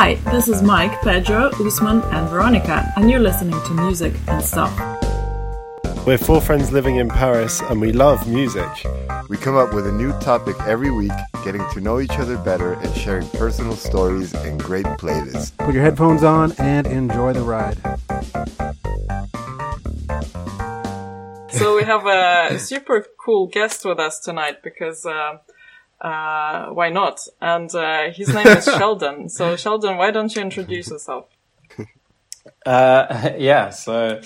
Hi, this is Mike, Pedro, Usman, and Veronica, and you're listening to Music and Stuff. We're four friends living in Paris and we love music. We come up with a new topic every week, getting to know each other better and sharing personal stories and great playlists. Put your headphones on and enjoy the ride. So we have a super cool guest with us tonight because uh, uh, why not? And uh, his name is Sheldon. So Sheldon, why don't you introduce yourself? Uh, yeah, so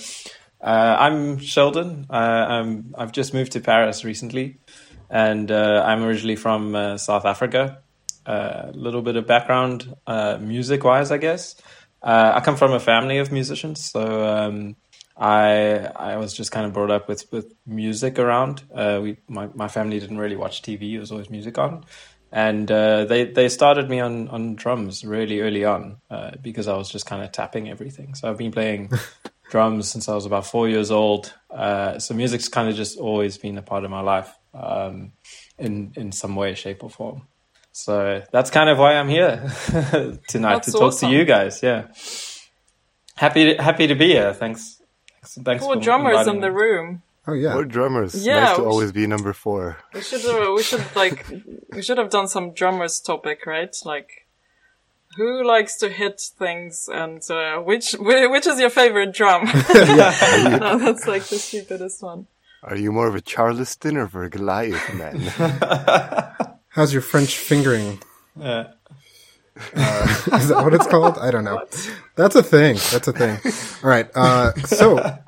uh, I'm Sheldon. Uh, I'm, I've just moved to Paris recently, and uh, I'm originally from uh, South Africa. A little bit of background, uh, music-wise, I guess. Uh, I come from a family of musicians, so um, I I was just kind of brought up with with music around. Uh, we my my family didn't really watch TV; it was always music on, and uh, they they started me on on drums really early on uh, because I was just kind of tapping everything. So I've been playing drums since I was about four years old. Uh, so music's kind of just always been a part of my life um, in in some way, shape, or form. So that's kind of why I'm here tonight That's to talk to you guys. Yeah, happy to, happy to be here. Thanks. Thanks, thanks Four for drummers in the me. room. Oh yeah. We're drummers. Yeah, nice to we always be number four. We should uh, we should like we should have done some drummers topic, right? Like who likes to hit things and uh, which which is your favorite drum? no, that's like the stupidest one. Are you more of a Charleston or for a Goliath man? How's your French fingering? Yeah. Is that what it's called? I don't know. That's a thing. That's a thing. All right. Uh, so,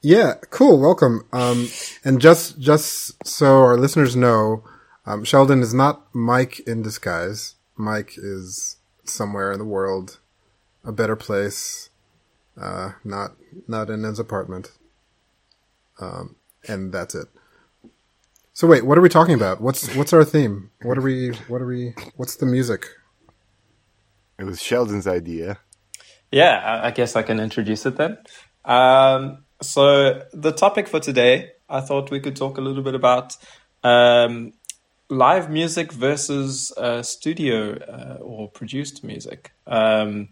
yeah, cool. Welcome. Um, and just just so our listeners know, um, Sheldon is not Mike in disguise. Mike is somewhere in the world, a better place, uh, not not in his apartment. Um, and that's it. So wait, what are we talking about? What's what's our theme? What are we? What are we? What's the music? It was Sheldon's idea. Yeah, I, guess I can introduce it then. Um, so the topic for today, I thought we could talk a little bit about um, live music versus uh, studio uh, or produced music. Um,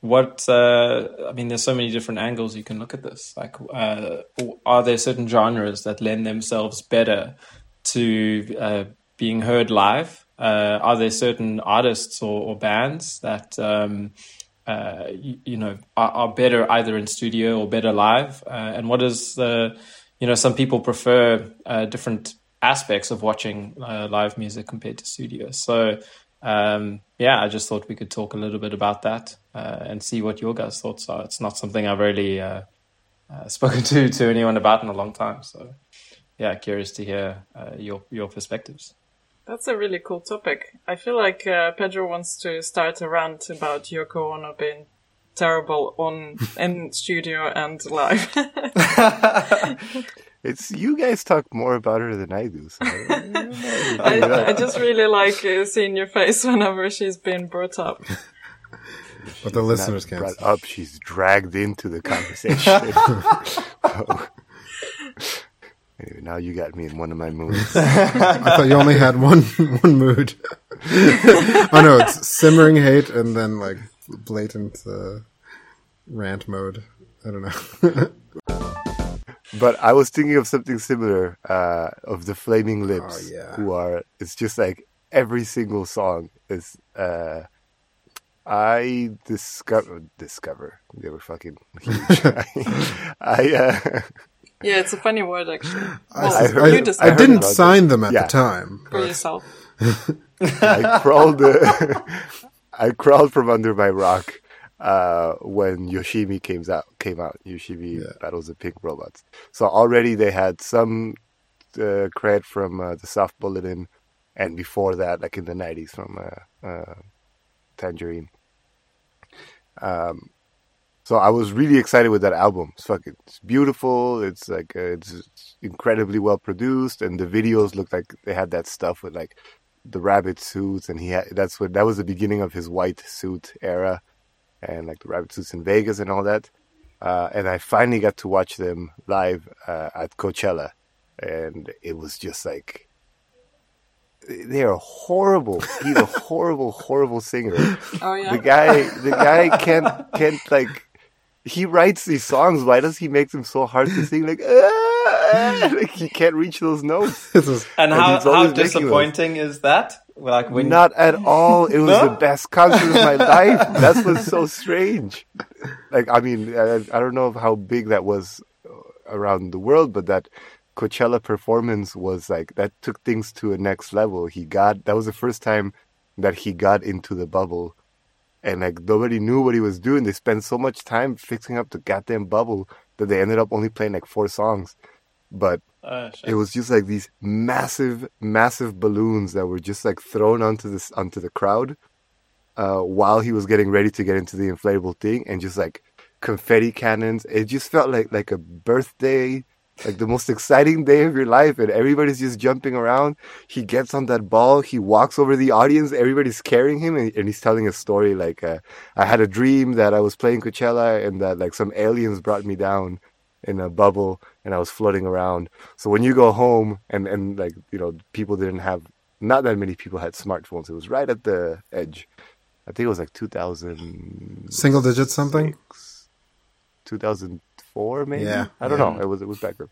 what uh, I mean, there's so many different angles you can look at this. Like, uh, are there certain genres that lend themselves better to uh, being heard live? Uh, are there certain artists or, or bands that um, uh, you, you know are, are better either in studio or better live? Uh, and what is the you know some people prefer uh, different aspects of watching uh, live music compared to studio. So um, yeah, I just thought we could talk a little bit about that uh, and see what your guys' thoughts are. It's not something I've really spoken to to anyone about in a long time. So yeah, curious to hear your your perspectives. That's a really cool topic. I feel like uh, Pedro wants to start a rant about Yoko Ono being terrible on in studio and live. It's you guys talk more about her than I do. So I, I just really like uh, seeing your face whenever she's being brought up. But the listeners can't. brought up, she's dragged into the conversation. So- anyway, now you got me in one of my moods. I thought you only had one one mood. oh no, it's simmering hate and then like blatant uh, rant mode. I don't know. But I was thinking of something similar uh, of the Flaming Lips, Oh, yeah. who are. It's just like every single song is. Uh, I discover discover they were fucking huge. I uh, Yeah, it's a funny word actually. I, Well, I heard- you I, I didn't about sign them at Yeah. the time. for yourself. I crawled. Uh, I crawled from under my rock uh, when Yoshimi came out. Came out. Yoshimi Yeah. battles the pink robots. So already they had some uh, cred from uh, the Soft Bulletin, and before that, like in the '90s, from uh, uh, Tangerine. Um, so I was really excited with that album. It's fucking it's beautiful. It's like uh, it's incredibly well produced, and the videos look like they had that stuff with like the rabbit suits, and he had that's what that was the beginning of his white suit era, and like the rabbit suits in Vegas and all that. Uh, and I finally got to watch them live uh, at Coachella, and it was just like they are horrible. He's a horrible, horrible singer. Oh yeah. The guy, the guy can't can't like. He writes these songs. Why does he make them so hard to sing? Like, ah, like he can't reach those notes. Is And And how, how always making those. disappointing is that? Like when Not at all. It was No? the best concert of my life. That's what's so strange. Like, I mean, I, I don't know how big that was uh, around the world, but that Coachella performance was like that took things to a next level. He got that was the first time that he got into the bubble, and like nobody knew what he was doing. They spent so much time fixing up the goddamn bubble that they ended up only playing like four songs. But shit. it was just like these massive, massive balloons that were just like thrown onto this onto the crowd uh, while he was getting ready to get into the inflatable thing, and just like confetti cannons. It just felt like like a birthday, like the most exciting day of your life, and everybody's just jumping around. He gets on that ball, he walks over the audience, everybody's carrying him, and, and he's telling a story like, uh, "I had a dream that I was playing Coachella, and that like some aliens brought me down." in a bubble and I was floating around. So when you go home and, and like, you know, people didn't have, not that many people had smartphones. It was right at the edge. I think it was like 2000. single digit something. 2004 maybe. Yeah, I don't yeah. know. It was it was back then.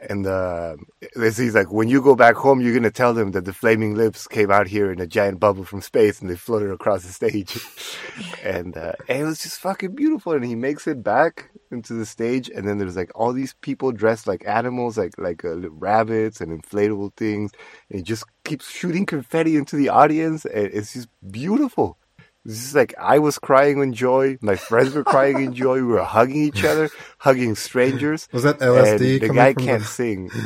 And uh, this is like when you go back home, you're gonna tell them that the flaming lips came out here in a giant bubble from space and they floated across the stage, and, uh, and it was just fucking beautiful. And he makes it back into the stage, and then there's like all these people dressed like animals, like like uh, rabbits and inflatable things, and he just keeps shooting confetti into the audience, and it's just beautiful. It's is like I was crying in joy. My friends were crying in joy. We were hugging each other, hugging strangers. Was that LSD the coming guy from can't the- sing.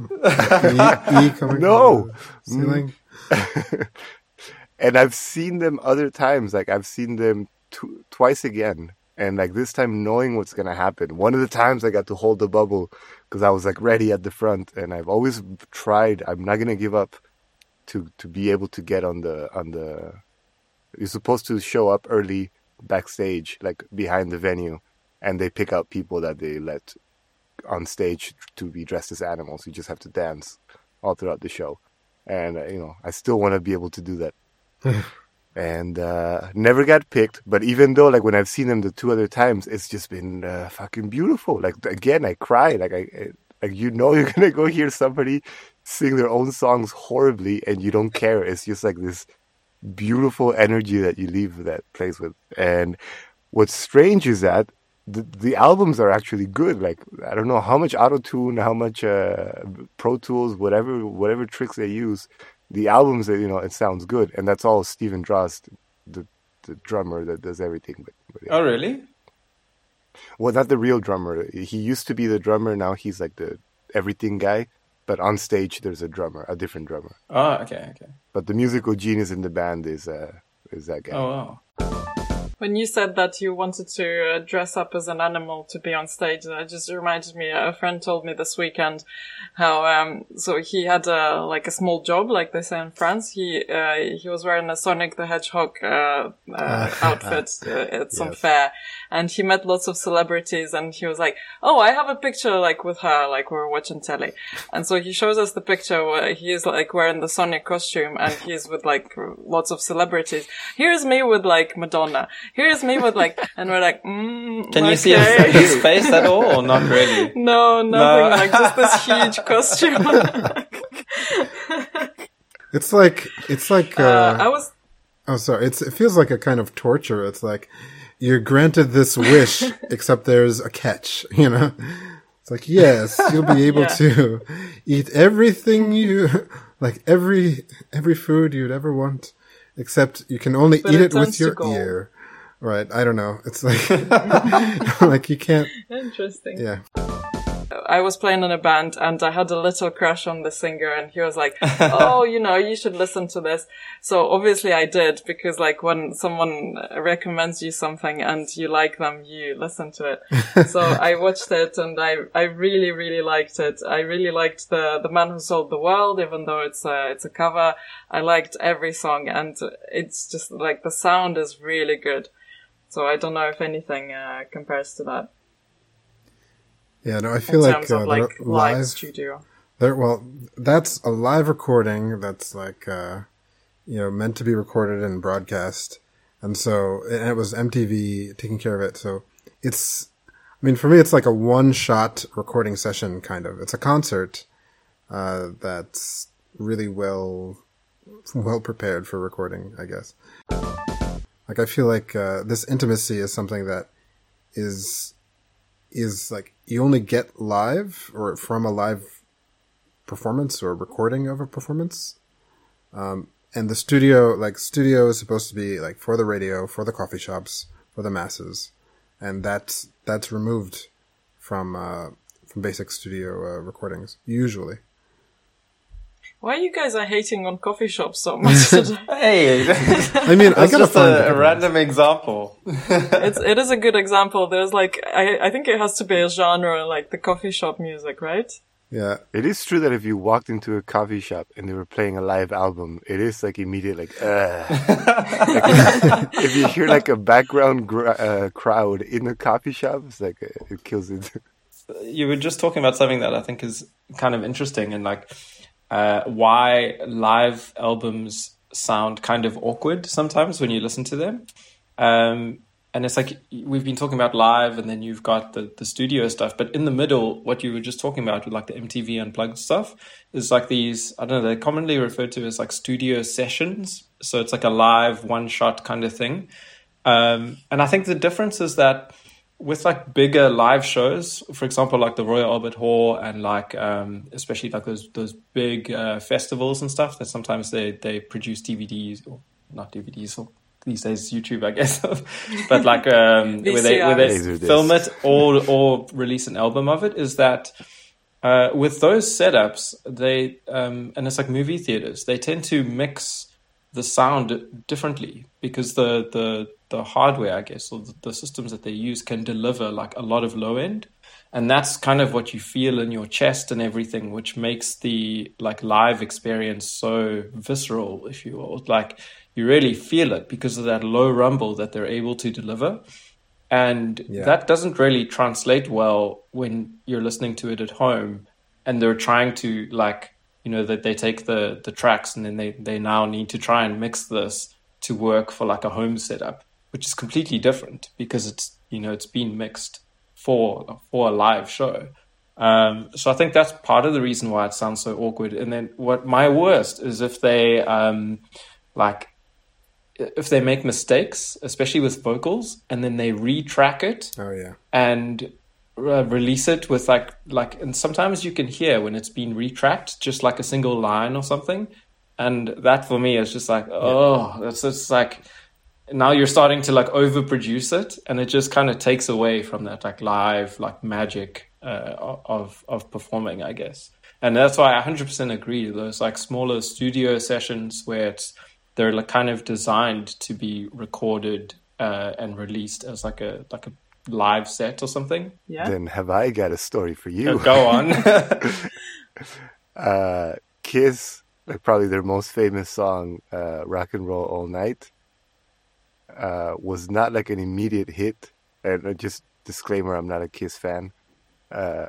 E, e coming No. ceiling? and I've seen them other times. Like I've seen them tw- twice again, and like this time knowing what's gonna happen. One of the times I got to hold the bubble because I was like ready at the front, and I've always tried. I'm not gonna give up to to be able to get on the on the. You're supposed to show up early backstage, like behind the venue, and they pick out people that they let on stage to be dressed as animals. You just have to dance all throughout the show, and uh, you know I still want to be able to do that. and uh, never got picked, but even though like when I've seen them the two other times, it's just been uh, fucking beautiful. Like again, I cry. Like I, I like you know you're gonna go hear somebody sing their own songs horribly, and you don't care. It's just like this beautiful energy that you leave that place with. And what's strange is that the, the albums are actually good. Like I don't know how much auto tune, how much uh, Pro Tools, whatever whatever tricks they use. The albums, you know, it sounds good, and that's all Steven Drozd, the the drummer that does everything. But, but yeah. Oh, really? well, not the real drummer. He used to be the drummer. Now he's like the everything guy. But on stage, there's a drummer, a different drummer. Oh, okay, okay. But the musical genius in the band is uh, is that guy. Oh, wow. When you said that you wanted to uh, dress up as an animal to be on stage, that just reminded me. A friend told me this weekend how um, so he had a like a small job, like they say in France. He uh, he was wearing a Sonic the Hedgehog uh, uh, outfit uh, at some Yes. fair, and he met lots of celebrities. And he was like, "Oh, I have a picture like with her, like we we're watching telly." And so he shows us the picture where he is like wearing the Sonic costume, and he's with like lots of celebrities. Here's me with like Madonna. Here's me with like, and we're like, mm, Can you see his, his face at all, or not really? No, nothing No. like just this huge costume. It's like it's like uh, uh, I was oh sorry. It's it feels like a kind of torture. It's like you're granted this wish, except there's a catch. You know, it's like yes, you'll be able Yeah. to eat everything you like every every food you'd ever want, except you can only But eat it it with your gold. ear. Right? I don't know. It's like like you can't. interesting. Yeah. I was playing in a band and I had a little crush on the singer and he was like, Oh, you know, you should listen to this. So obviously I did because like when someone recommends you something and you like them, you listen to it. so I watched it and I, I really, really liked it. I really liked the, the man who sold the world, even though it's a, it's a cover. I liked every song and it's just like the sound is really good. So I don't know if anything, uh, compares to that Yeah, no, I in feel like, terms uh, of like live live studio. There, well, that's a live recording that's like, uh, you know, meant to be recorded and broadcast. And so, and it was MTV taking care of it. So it's, I mean, for me, it's like a one shot recording session kind of. It's a concert, uh, that's really well, well prepared for recording, I guess. Like, I feel like, uh, this intimacy is something that is, is like, you only get live or from a live performance or recording of a performance. Um, and the studio, like studio is supposed to be like for the radio, for the coffee shops, for the masses. And that's, that's removed from, uh, from basic studio, uh, recordings, usually. Why you guys are hating on coffee shops so much today? Hey, I mean, I gotta just find a, good a ones. random example. it's it is a good example. There's like I I think it has to be a genre like the coffee shop music, right? Yeah. It is true that if you walked into a coffee shop and they were playing a live album, it is like immediate, like, uh. like, if you hear like a background gr- uh, crowd in a coffee shop, it's like uh, it kills it. you were just talking about something that I think is kind of interesting and like uh, why live albums sound kind of awkward sometimes when you listen to them. Um, and it's like we've been talking about live and then you've got the, the studio stuff, but in the middle, what you were just talking about with like the MTV unplugged stuff is like these, I don't know, they're commonly referred to as like studio sessions. So it's like a live one shot kind of thing. Um, and I think the difference is that with like bigger live shows, for example, like the Royal Albert Hall and like um, especially like those those big uh, festivals and stuff that sometimes they they produce DVDs or not DVDs or these days YouTube I guess, but like um, where they where they VCR. film it or or release an album of it is that. Uh, with those setups, they um, and it's like movie theaters. They tend to mix the sound differently because the the the hardware, I guess, or the, the systems that they use can deliver like a lot of low end, and that's kind of what you feel in your chest and everything, which makes the like live experience so visceral, if you will. Like you really feel it because of that low rumble that they're able to deliver. And Yeah. that doesn't really translate well when you're listening to it at home and they're trying to like you know that they take the the tracks and then they they now need to try and mix this to work for like a home setup which is completely different because it's you know it's been mixed for for a live show um so i think that's part of the reason why it sounds so awkward and then what my worst is if they um like if they make mistakes especially with vocals and then they retrack it Oh yeah. and uh, release it with like like and sometimes you can hear when it's been retracked just like a single line or something. And that for me is just like oh that's just like now you're starting to like overproduce it and it just kind of takes away from that like live like magic uh, of of performing i guess. And that's why i 100% agree. Those like smaller studio sessions where it's they're like kind of designed to be recorded uh, and released as like a like a live set or something Yeah. Then have I got a story for you? go on uh, Kiss, like probably their most famous song, uh, "Rock and Roll All Night," uh, was not like an immediate hit. And uh, just disclaimer, I'm not a Kiss fan. Uh,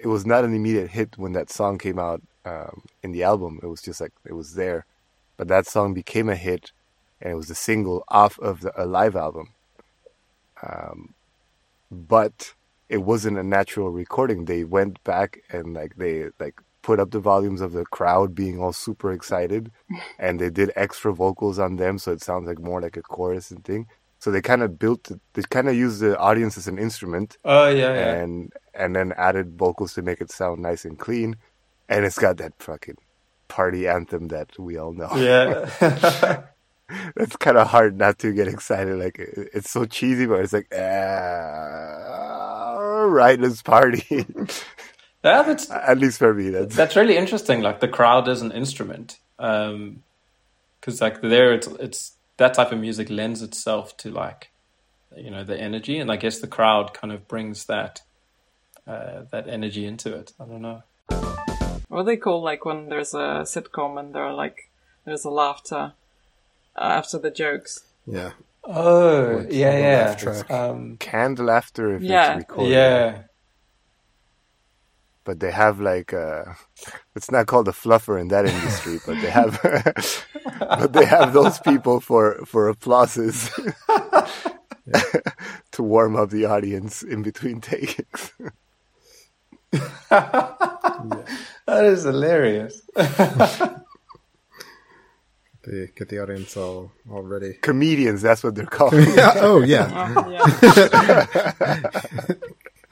it was not an immediate hit when that song came out um, in the album. It was just like it was there, but that song became a hit, and it was a single off of the, a live album. Um, but it wasn't a natural recording. They went back and like they like put up the volumes of the crowd being all super excited, and they did extra vocals on them, so it sounds like more like a chorus and thing. So they kind of built, it- they kind of used the audience as an instrument, oh yeah yeah and and then added vocals to make it sound nice and clean, and it's got that fucking party anthem that we all know. yeah It's kind of hard not to get excited. Like it- it's so cheesy, but it's like, ah, all right, let's party. yeah that's At least for me, that's that's really interesting like the crowd is an instrument um because like there it's it's that type of music lends itself to like you know the energy and i guess the crowd kind of brings that uh that energy into it i don't know What they call like when there's a sitcom and there are like there's a laughter after the jokes. Yeah. oh Like yeah, the yeah. laugh track. um canned laughter if Yeah. it's recorded. yeah but they have like uh, it's not called a fluffer in that industry, but they have but they have those people for for applauses to warm up the audience in between takings. That is hilarious. They get the audience all all ready. Comedians, that's what they're called. Yeah. Oh yeah.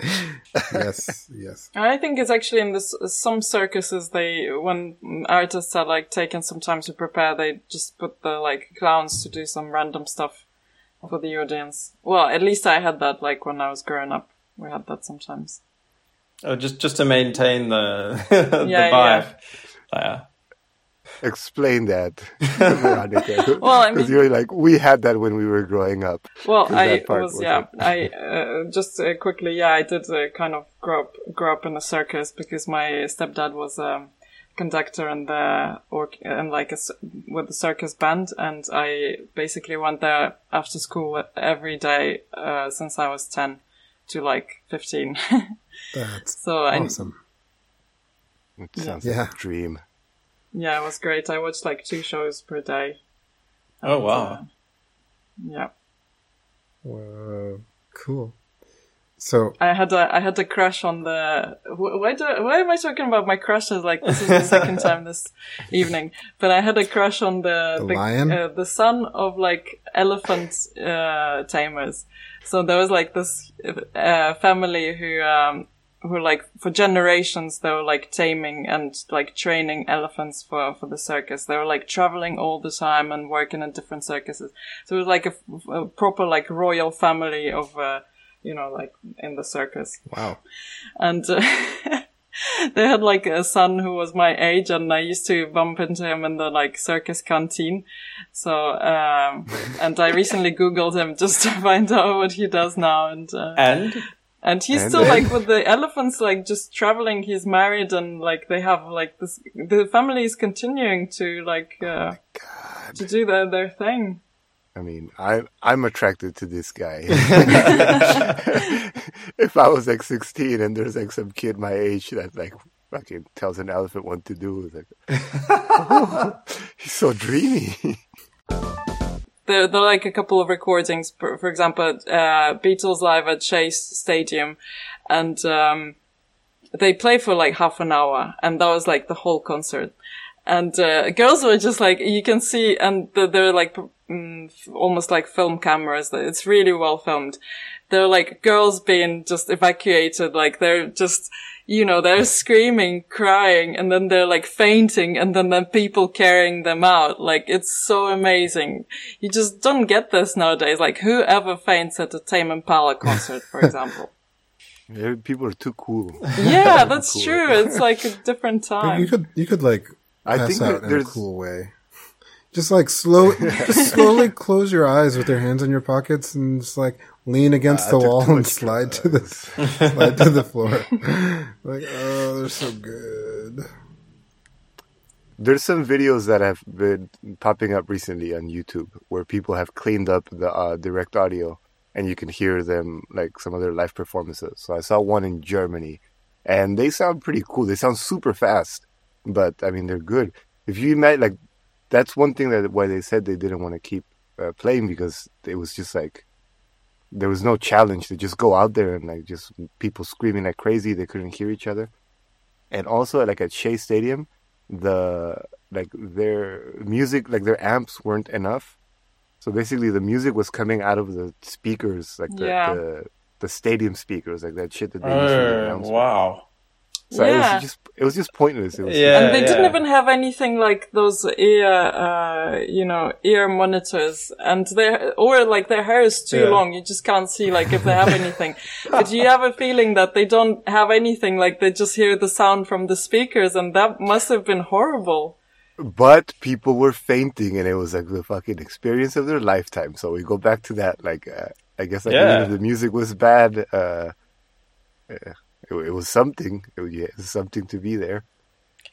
Yes. Yes. I think it's actually in this some circuses they when artists are like taking some time to prepare, they just put the like clowns to do some random stuff for the audience. Well, at least I had that like when I was growing up. We had that sometimes. Oh, just just to maintain the the Yeah, vibe. Yeah. Explain that, Veronica. Well, I mean- you're like we had that when we were growing up. Well, I was, was yeah. I uh, just uh, quickly, yeah, I did uh, kind of grow up grow up in a circus because my stepdad was a conductor in the or in like a c- with the circus band, and I basically went there after school every day uh, since I was ten to like fifteen. That's so I, awesome. It sounds Yeah. like a dream. Yeah, it was great. I watched like two shows per day. Oh wow. Yeah. Wow. Cool. So I had a I had a crush on the wh- why do why am I talking about my crushes like this is the second time this evening but I had a crush on the The lion? uh, the son of like elephant uh, tamers so there was like this uh, family who um who like for generations they were like taming and like training elephants for for the circus they were like traveling all the time and working in different circuses so it was like a, a proper like royal family of uh, you know like in the circus wow. and uh, they had like a son who was my age and I used to bump into him in the like circus canteen. So, um, and I recently Googled him just to find out what he does now. And, uh, And and he's And still then- like with the elephants, like just traveling. He's married and like they have like this, the family is continuing to like, uh, to do their, their thing. I mean, I I'm attracted to this guy. if I was like 16 and there's like some kid my age that like fucking tells an elephant what to do, like, he's so dreamy. There, there are like a couple of recordings, for, for example, uh, Beatles live at Shea Stadium, and um, they play for like half an hour, and that was like the whole concert. And uh, girls were just like you can see, and the, they're like mm, almost like film cameras. It's really well filmed. They're like girls being just evacuated, like they're just you know, they're screaming, crying, and then they're like fainting, and then then people carrying them out. Like, it's so amazing. You just don't get this nowadays. Like, whoever faints at a Tame Impala concert, for example. Yeah, People are too cool. yeah, that's Cool. true. It's like a different But time. you could you could like I pass think out that in a cool way. Just like slow, just slowly close your eyes with your hands in your pockets and just like lean against I the wall and much slide to the slide to the floor. like oh, they're so good. There's some videos that have been popping up recently on YouTube where people have cleaned up the uh, direct audio and you can hear them like some of their live performances. So I saw one in Germany and they sound pretty cool. They sound super fast, but I mean, they're good. If you imagine, like, that's one thing that why they said they didn't want to keep uh, playing because it was just like, there was no challenge to just go out there and like just people screaming like crazy. They couldn't hear each other. And also, like at Shea Stadium, the like their music like their amps weren't enough so basically the music was coming out of the speakers like the Yeah. the, the stadium speakers like that shit that they use for oh, the oh, announcement. wow. So it Yeah. was just it was just pointless it was Yeah. and they didn't even have anything like those ear, uh, you know, ear monitors, and their or like their hair is too Yeah. long. You just can't see like if they have anything. but you have a feeling that they don't have anything. Like they just hear the sound from the speakers, and that must have been horrible. but people were fainting and it was like the fucking experience of their lifetime so we go back to that like uh, i guess like Yeah. the music was bad uh yeah, it, it was something it was, yeah, it was something to be there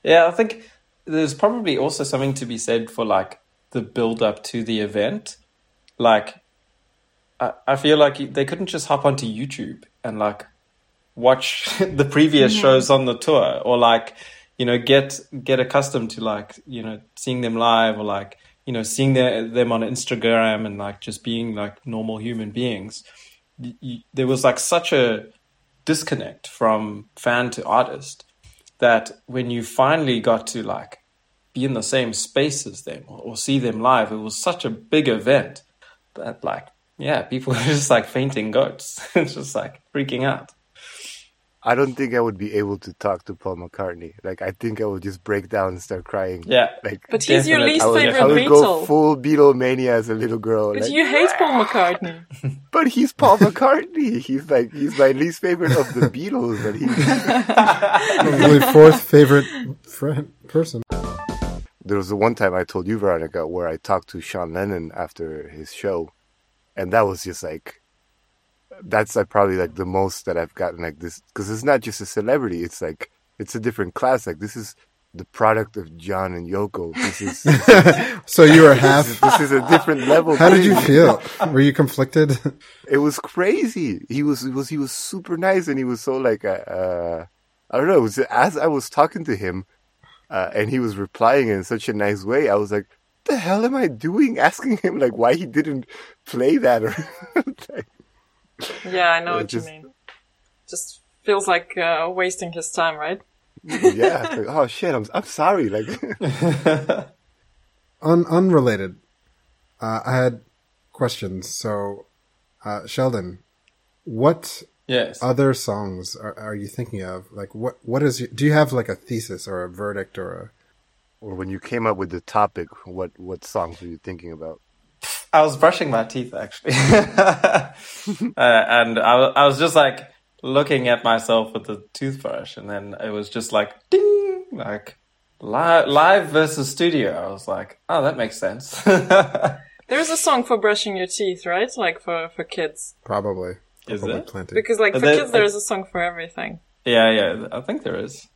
Yeah, I think there's probably also something to be said for like the build up to the event. Like, I, I feel like they couldn't just hop onto YouTube and like watch the previous mm-hmm. shows on the tour or like you know get get accustomed to like you know seeing them live or like you know seeing their, them on Instagram and like just being like normal human beings. Y- y- there was like such a disconnect from fan to artist that when you finally got to like be in the same space as them or, or see them live, it was such a big event that like yeah, people were just like fainting goats. it's just like freaking out. I don't think I would be able to talk to Paul McCartney. Like, I think I would just break down and start crying. Yeah. Like, But he's your least I would, favorite I would go Beatle. full Beatlemania as a little girl. But like, you hate Paul ah! McCartney. but he's Paul McCartney. He's like he's my least favorite of the Beatles, but he's Probably fourth favorite friend person. there was the one time I told you, Veronica, where I talked to Sean Lennon after his show, and that was just like, that's like probably like the most that I've gotten like this because it's not just a celebrity; it's like it's a different class. Like this is the product of John and Yoko. This is this So you were half. This is a different level. How did you feel? Were you conflicted? It was crazy. He was he was he was super nice, and he was so like uh, uh I don't know. It was, as I was talking to him, uh, and he was replying in such a nice way, I was like, "The hell am I doing?" Asking him like why he didn't play that or. like, Yeah, I know what just- you mean. Just feels like uh, wasting his time, right? yeah. like, oh shit! I'm I'm sorry. Like Un- unrelated. Uh, I had questions. So, uh, Sheldon, what Yes. other songs are, are you thinking of? Like, what what is? Your, do you have like a thesis or a verdict or a? or when you came up with the topic, what what songs were you thinking about? I was brushing my teeth actually, uh, and I, wa- I was just like looking at myself with the toothbrush, and then it was just like ding, like live, live versus studio. I was like, oh, that makes sense. There's a song for brushing your teeth, right? Like for, for kids. probably? Is probably it? plenty? Because like for there- kids, there's a song for everything. yeah, yeah, I think there is.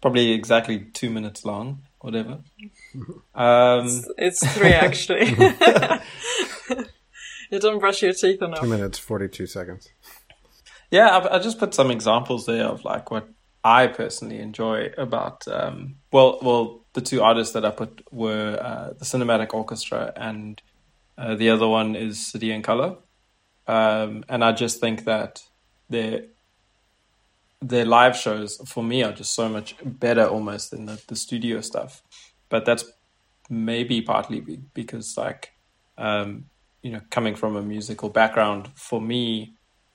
Probably exactly two minutes long, whatever. Um, It's three actually. you don't brush your teeth enough. Two minutes forty two seconds. Yeah, I, I just put some examples there of like what I personally enjoy about. Um, well, well, the two artists that I put were uh, the Cinematic Orchestra, and uh, the other one is City and Color. Um, and I just think that their their live shows for me are just so much better almost than the, the studio stuff. But that's maybe partly because like um, you know coming from a musical background for me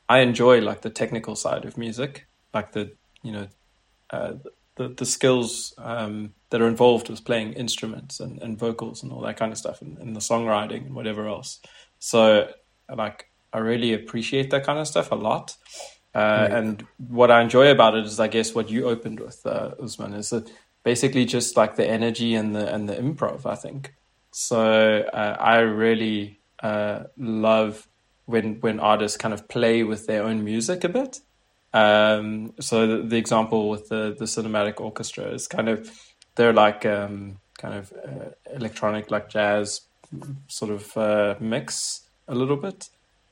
I enjoy like the technical side of music, like the you know uh, the the skills um, that are involved with playing instruments and, and vocals and all that kind of stuff, and, and the songwriting and whatever else. So like I really appreciate that kind of stuff a lot. Uh, And what I enjoy about it is, I guess, what you opened with, uh, Usman, is that basically just like the energy and the and the improv. I think so. Uh, I really uh, love when when artists kind of play with their own music a bit. Um, so the, the example with the the cinematic orchestra is kind of they're like um, kind of uh, electronic, like jazz sort of uh, mix a little bit,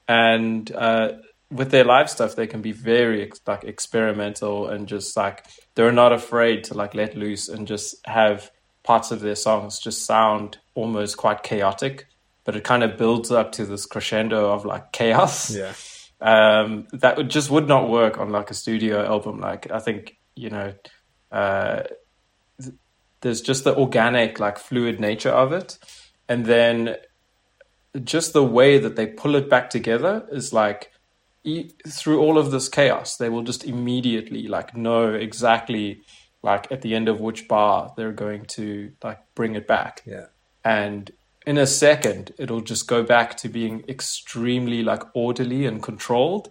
and uh, with their live stuff, they can be very like experimental and just like they're not afraid to like let loose and just have parts of their songs just sound almost quite chaotic, but it kind of builds up to this crescendo of like chaos Yeah. um, that would just would not work on like a studio album. Like I think you know, uh, th- there's just the organic, like fluid nature of it, and then just the way that they pull it back together is like e- through all of this chaos, they will just immediately like know exactly like at the end of which bar they're going to like bring it back. Yeah. and in a second it'll just go back to being extremely like orderly and controlled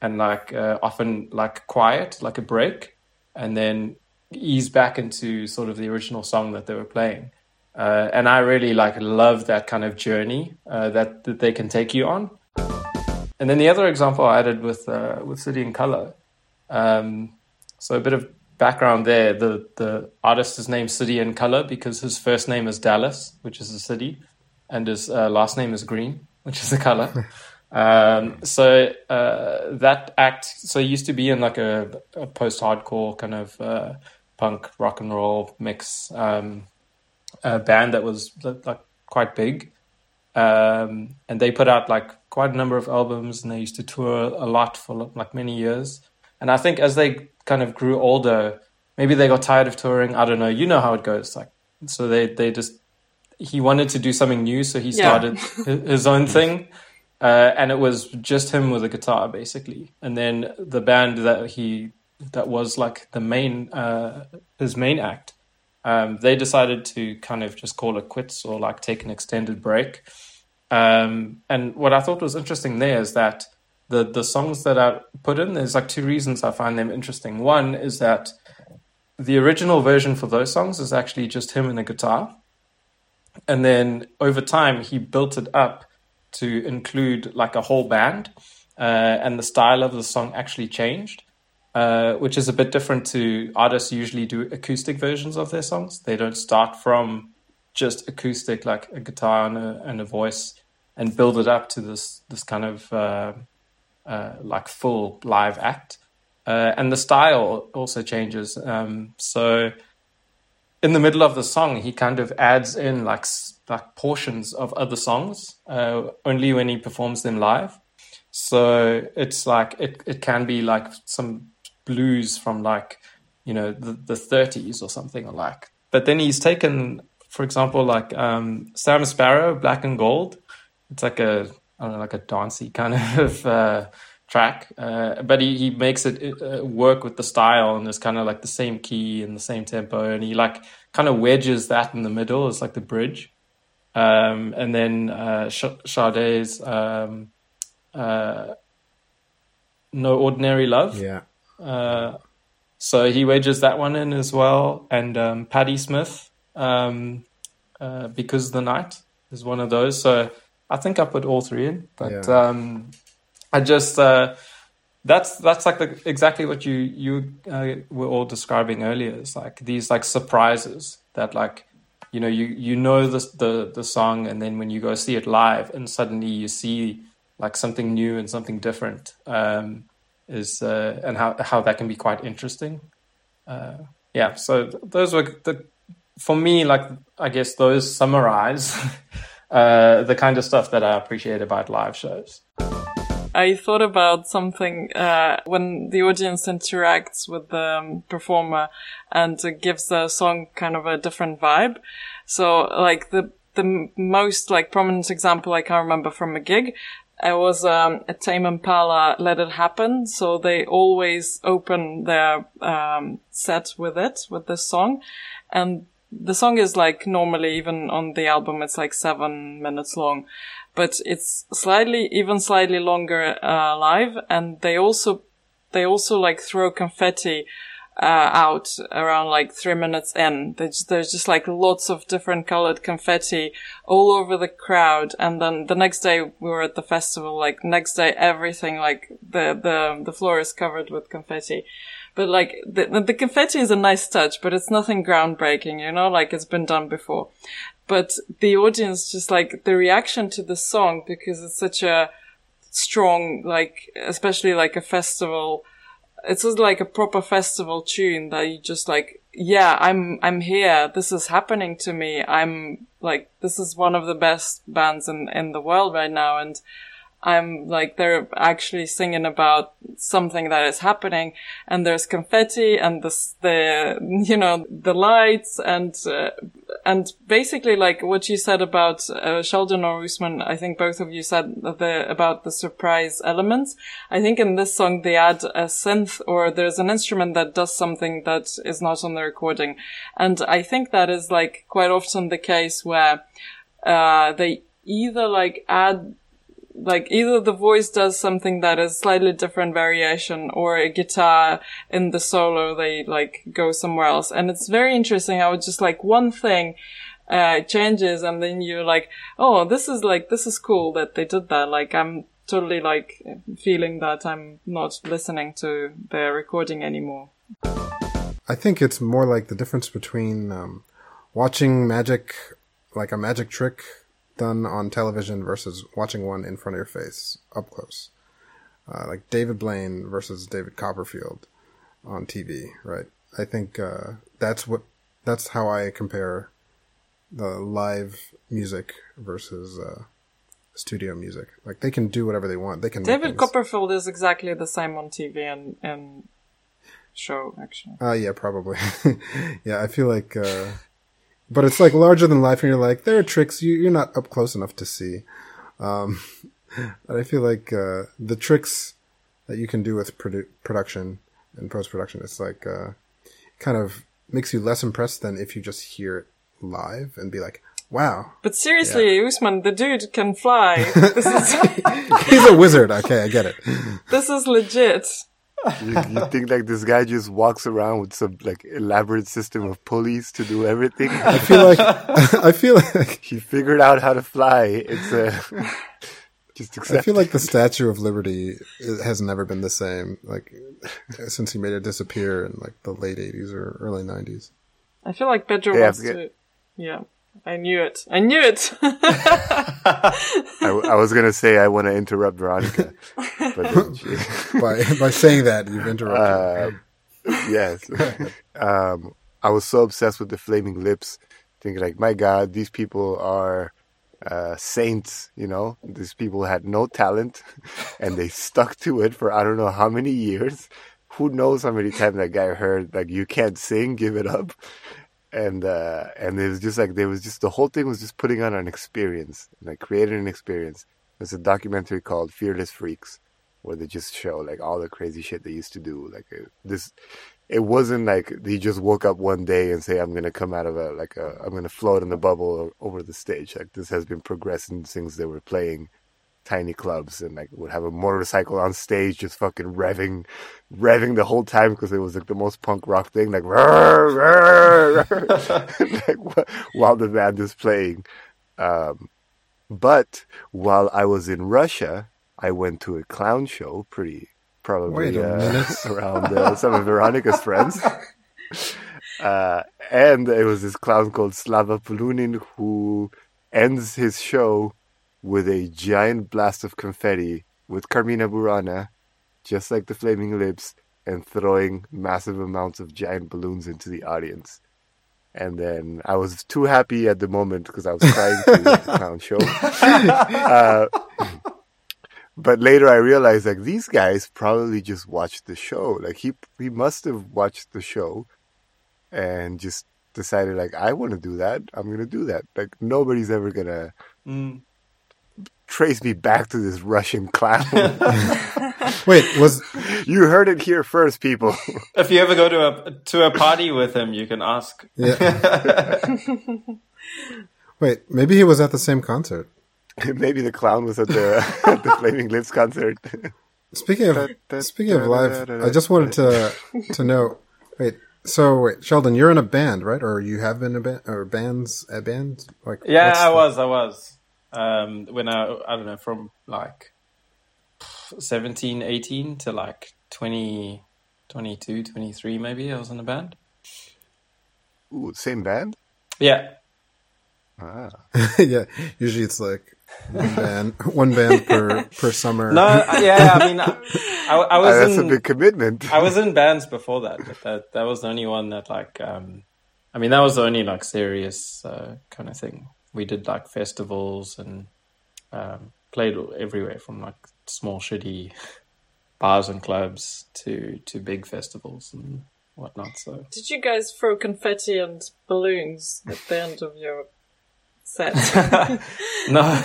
and like uh, often like quiet like a break and then ease back into sort of the original song that they were playing. Uh, and i really like love that kind of journey uh, that, that they can take you on and then the other example i added with uh, with city and color um, so a bit of background there. The the artist is named City and Color because his first name is Dallas, which is a city, and his uh, last name is Green, which is a color. Um, so uh, that act, so he used to be in like a, a post-hardcore kind of uh, punk rock and roll mix um, band that was like quite big, um, and they put out like quite a number of albums, and they used to tour a lot for like many years. And I think as they kind of grew older, maybe they got tired of touring. I don't know. You know how it goes. Like so, they they just he wanted to do something new, so he started yeah. his own thing. Uh, and it was just him with a guitar basically and then the band that he that was like the main uh, his main act um, they decided to kind of just call it quits or like take an extended break um, and what i thought was interesting there is that the the songs that i put in there's like two reasons i find them interesting one is that the original version for those songs is actually just him and a guitar and then over time he built it up to include like a whole band, uh, and the style of the song actually changed, uh, which is a bit different to artists usually do acoustic versions of their songs. They don't start from just acoustic, like a guitar and a, and a voice, and build it up to this this kind of uh, uh like full live act. Uh, and the style also changes. Um, so in the middle of the song, he kind of adds in like like portions of other songs uh, only when he performs them live. So it's like it it can be like some blues from like you know the the 30s or something like. But then he's taken, for example, like um, Sam Sparro, Black and Gold. It's like a I don't know, like a dancey kind of uh, track, uh, but he, he makes it uh, work with the style and it's kind of like the same key and the same tempo, and he like kind of wedges that in the middle as like the bridge. Um, and then uh, Sade's um, uh, No Ordinary Love. Yeah. Uh, so he wedges that one in as well. And um, Patti Smith, um, uh, Because the Night is one of those. So I think I put all three in. But yeah. um, I just. Uh, that's that's like the, exactly what you you uh, were all describing earlier. It's like these like surprises that like you know you you know the the the song and then when you go see it live and suddenly you see like something new and something different um, is uh, and how how that can be quite interesting. Uh, yeah, so th- those were the for me like I guess those summarize uh, the kind of stuff that I appreciate about live shows. I thought about something uh, when the audience interacts with the um, performer and uh, gives the song kind of a different vibe. So, like the the most like prominent example I can remember from a gig it was um, a Tame Impala Let It Happen. So they always open their um, set with it, with this song. And the song is like normally, even on the album, it's like seven minutes long but it's slightly, even slightly longer, uh, live. And they also, they also like throw confetti, uh, out around like three minutes in. There's, there's just like lots of different colored confetti all over the crowd. And then the next day we were at the festival, like next day everything, like the, the, the floor is covered with confetti. But like the, the confetti is a nice touch, but it's nothing groundbreaking, you know, like it's been done before but the audience just like the reaction to the song because it's such a strong, like, especially like a festival. It's just like a proper festival tune that you just like, yeah, I'm, I'm here. This is happening to me. I'm like, this is one of the best bands in, in the world right now. And I'm like, they're actually singing about something that is happening and there's confetti and the, the, you know, the lights and, uh, and basically like what you said about, uh, Sheldon or Usman, I think both of you said the, about the surprise elements. I think in this song they add a synth or there's an instrument that does something that is not on the recording. And I think that is like quite often the case where, uh, they either like add like either the voice does something that is slightly different variation or a guitar in the solo they like go somewhere else. And it's very interesting how just like one thing uh changes and then you're like oh this is like this is cool that they did that. Like i'm totally like feeling that i'm not listening to the recording anymore. I think it's more like the difference between um, watching magic like a magic trick done on television versus watching one in front of your face up close. Uh, like David Blaine versus David Copperfield on TV, right? I think uh, that's what that's how I compare the live music versus uh, studio music. Like they can do whatever they want. They can. David Copperfield is exactly the same on TV and, and show, actually. Uh, yeah, probably. yeah, I feel like, uh, but it's like larger than life, and you're like, there are tricks you, you're not up close enough to see. Um, but I feel like uh, the tricks that you can do with produ- production and post production, it's like uh, kind of makes you less impressed than if you just hear it live and be like, wow, But seriously, Usman, the dude can fly. this is he's a wizard. Okay, I get it. this is legit. You, you think like this guy just walks around with some like elaborate system of pulleys to do everything? I feel like I feel like he figured out how to fly. It's a just accept. I feel like the Statue of Liberty has never been the same. Like since he made it disappear in like the late '80s or early '90s. I feel like Pedro Yeah, wants forget- to. Yeah, I knew it. I knew it. I, I was gonna say I want to interrupt Veronica, but she, By by saying that, you've interrupted. uh, yes, um, I was so obsessed with the Flaming Lips, thinking like, my God, these people are uh, saints. You know, these people had no talent, and they stuck to it for I don't know how many years. Who knows how many times that guy heard like, "You can't sing, give it up." And uh, and it was just like there was just the whole thing was just putting on an experience, and like created an experience. There's a documentary called Fearless Freaks, where they just show like all the crazy shit they used to do. Like uh, this, it wasn't like he just woke up one day and say, "I'm gonna come out of a like a I'm gonna float in the bubble over the stage." Like this has been progressing since they were playing tiny clubs and like would have a motorcycle on stage just fucking revving revving the whole time because it was like the most punk rock thing like, "Rrr, rrr, rrr," like while the band is playing. Um, but while I was in Russia I went to a clown show pretty probably uh, around uh, some of Veronica's friends. Uh, and it was this clown called Slava Polunin who ends his show with a giant blast of confetti with Carmina Burana, just like the Flaming Lips, and throwing massive amounts of giant balloons into the audience. And then I was too happy at the moment because I was crying to the clown show. Uh, but later I realized like these guys probably just watched the show. Like he he must have watched the show and just decided like I want to do that. I'm gonna do that. Like nobody's ever gonna Mm. Trace me back to this Russian clown. Wait, was you heard it here first, people. If you ever go to a to a party with him, you can ask. yeah? Wait, maybe he was at the same concert. Maybe the clown was at the at the Flaming Lips concert. Speaking of speaking of live, I just wanted to to know. Wait, so wait, Sheldon, you're in a band, right? Or you have been a band or bands a band? Like Yeah, I the- was, I was. Um, when I, I don't know, from like 17, 18 to like 20, 22, 23 maybe, I was in a band. Ooh, same band. Yeah. Ah. yeah, usually it's like one band, one band per per summer. No, yeah, I mean, I, I, I Ah, was that's in, a big commitment. I was in bands before that, but that, that was the only one that like, um, I mean, that was the only like serious uh, kind of thing. We did like festivals and um, played everywhere from like small shitty bars and clubs to to big festivals and whatnot. So Did you guys throw confetti and balloons at the end of your set? no,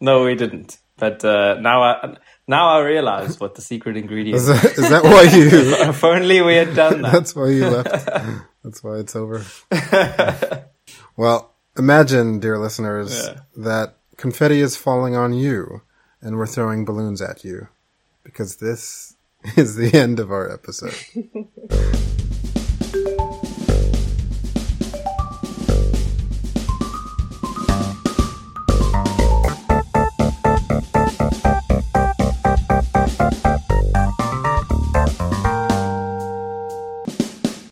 no, we didn't. But uh, now I now I realize what the secret ingredient. Is that, is that why you? if only we had done that. That's why you left. That's why it's over. well, imagine, dear listeners, Yeah. that confetti is falling on you, and we're throwing balloons at you, because this is the end of our episode.